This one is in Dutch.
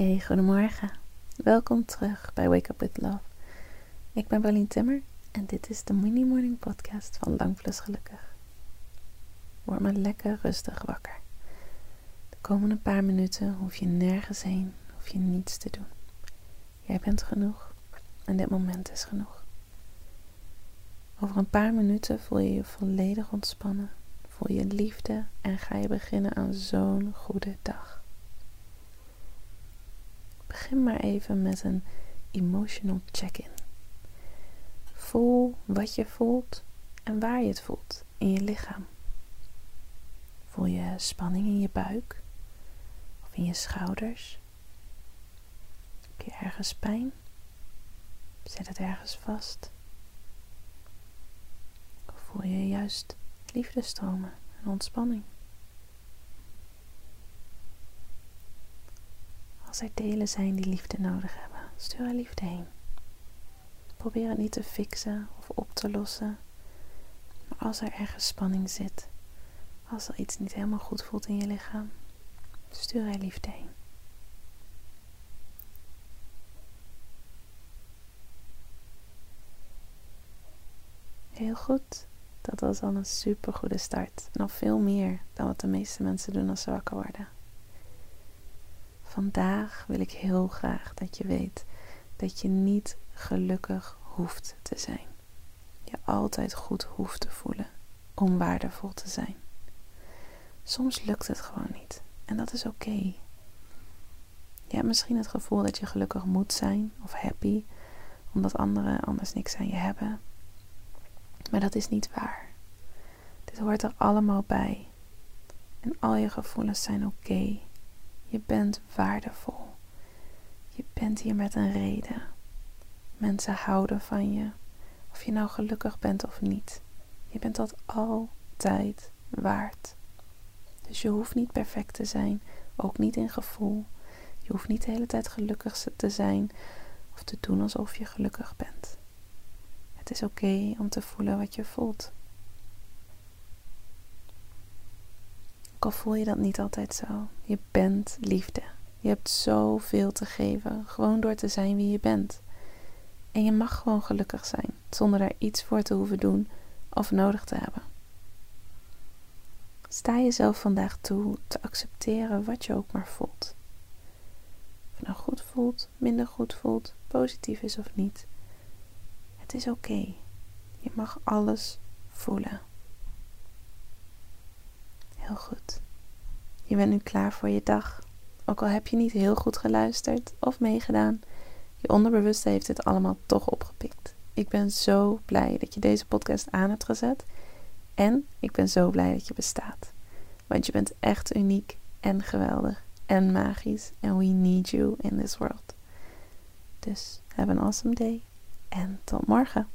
Hey, goedemorgen. Welkom terug bij Wake Up With Love. Ik ben Berlien Timmer en dit is de Mini Morning Podcast van Lang Plus Gelukkig. Word maar lekker rustig wakker. De komende paar minuten hoef je nergens heen, hoef je niets te doen. Jij bent genoeg en dit moment is genoeg. Over een paar minuten voel je je volledig ontspannen, voel je liefde en ga je beginnen aan zo'n goede dag. Begin maar even met een emotional check-in. Voel wat je voelt en waar je het voelt in je lichaam. Voel je spanning in je buik of in je schouders? Heb je ergens pijn? Zit het ergens vast? Of voel je juist liefde stromen en ontspanning? Als er delen zijn die liefde nodig hebben, stuur er liefde heen. Probeer het niet te fixen of op te lossen. Maar als er ergens spanning zit, als er iets niet helemaal goed voelt in je lichaam, stuur er liefde heen. Heel goed. Dat was al een super goede start. Nog veel meer dan wat de meeste mensen doen als ze wakker worden. Vandaag wil ik heel graag dat je weet dat je niet gelukkig hoeft te zijn. Je altijd goed hoeft te voelen om waardevol te zijn. Soms lukt het gewoon niet en dat is oké. Je hebt misschien het gevoel dat je gelukkig moet zijn of happy, omdat anderen anders niks aan je hebben. Maar dat is niet waar. Dit hoort er allemaal bij. En al je gevoelens zijn oké. Je bent waardevol. Je bent hier met een reden. Mensen houden van je. Of je nou gelukkig bent of niet. Je bent dat altijd waard. Dus je hoeft niet perfect te zijn, ook niet in gevoel. Je hoeft niet de hele tijd gelukkig te zijn of te doen alsof je gelukkig bent. Het is oké om te voelen wat je voelt. Ook al voel je dat niet altijd zo. Je bent liefde. Je hebt zoveel te geven, gewoon door te zijn wie je bent. En je mag gewoon gelukkig zijn, zonder daar iets voor te hoeven doen of nodig te hebben. Sta jezelf vandaag toe te accepteren wat je ook maar voelt. Of je nou goed voelt, minder goed voelt, positief is of niet. Het is oké. Je mag alles voelen goed. Je bent nu klaar voor je dag. Ook al heb je niet heel goed geluisterd of meegedaan, je onderbewuste heeft dit allemaal toch opgepikt. Ik ben zo blij dat je deze podcast aan hebt gezet. En ik ben zo blij dat je bestaat. Want je bent echt uniek en geweldig en magisch. En we need you in this world. Dus have an awesome day en tot morgen.